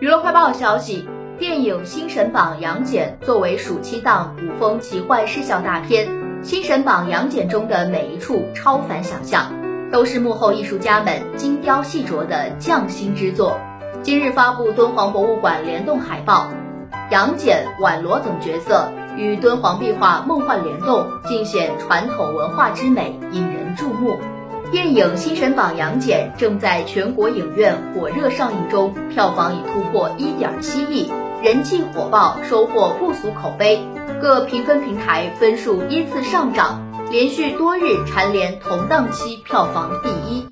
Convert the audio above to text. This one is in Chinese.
娱乐快报消息，电影《新神榜杨戬》作为暑期档古风奇幻视效大片，《新神榜杨戬》中的每一处超凡想象，都是幕后艺术家们精雕细琢的匠心之作。今日发布敦煌博物馆联动海报，杨戬、宛罗等角色与敦煌壁画梦幻联动，尽显传统文化之美，引人注目。电影《新神榜杨戬》正在全国影院火热上映中，票房已突破一点七亿，人气火爆，收获不俗口碑。各评分平台分数依次上涨，连续多日蝉联同档期票房第一。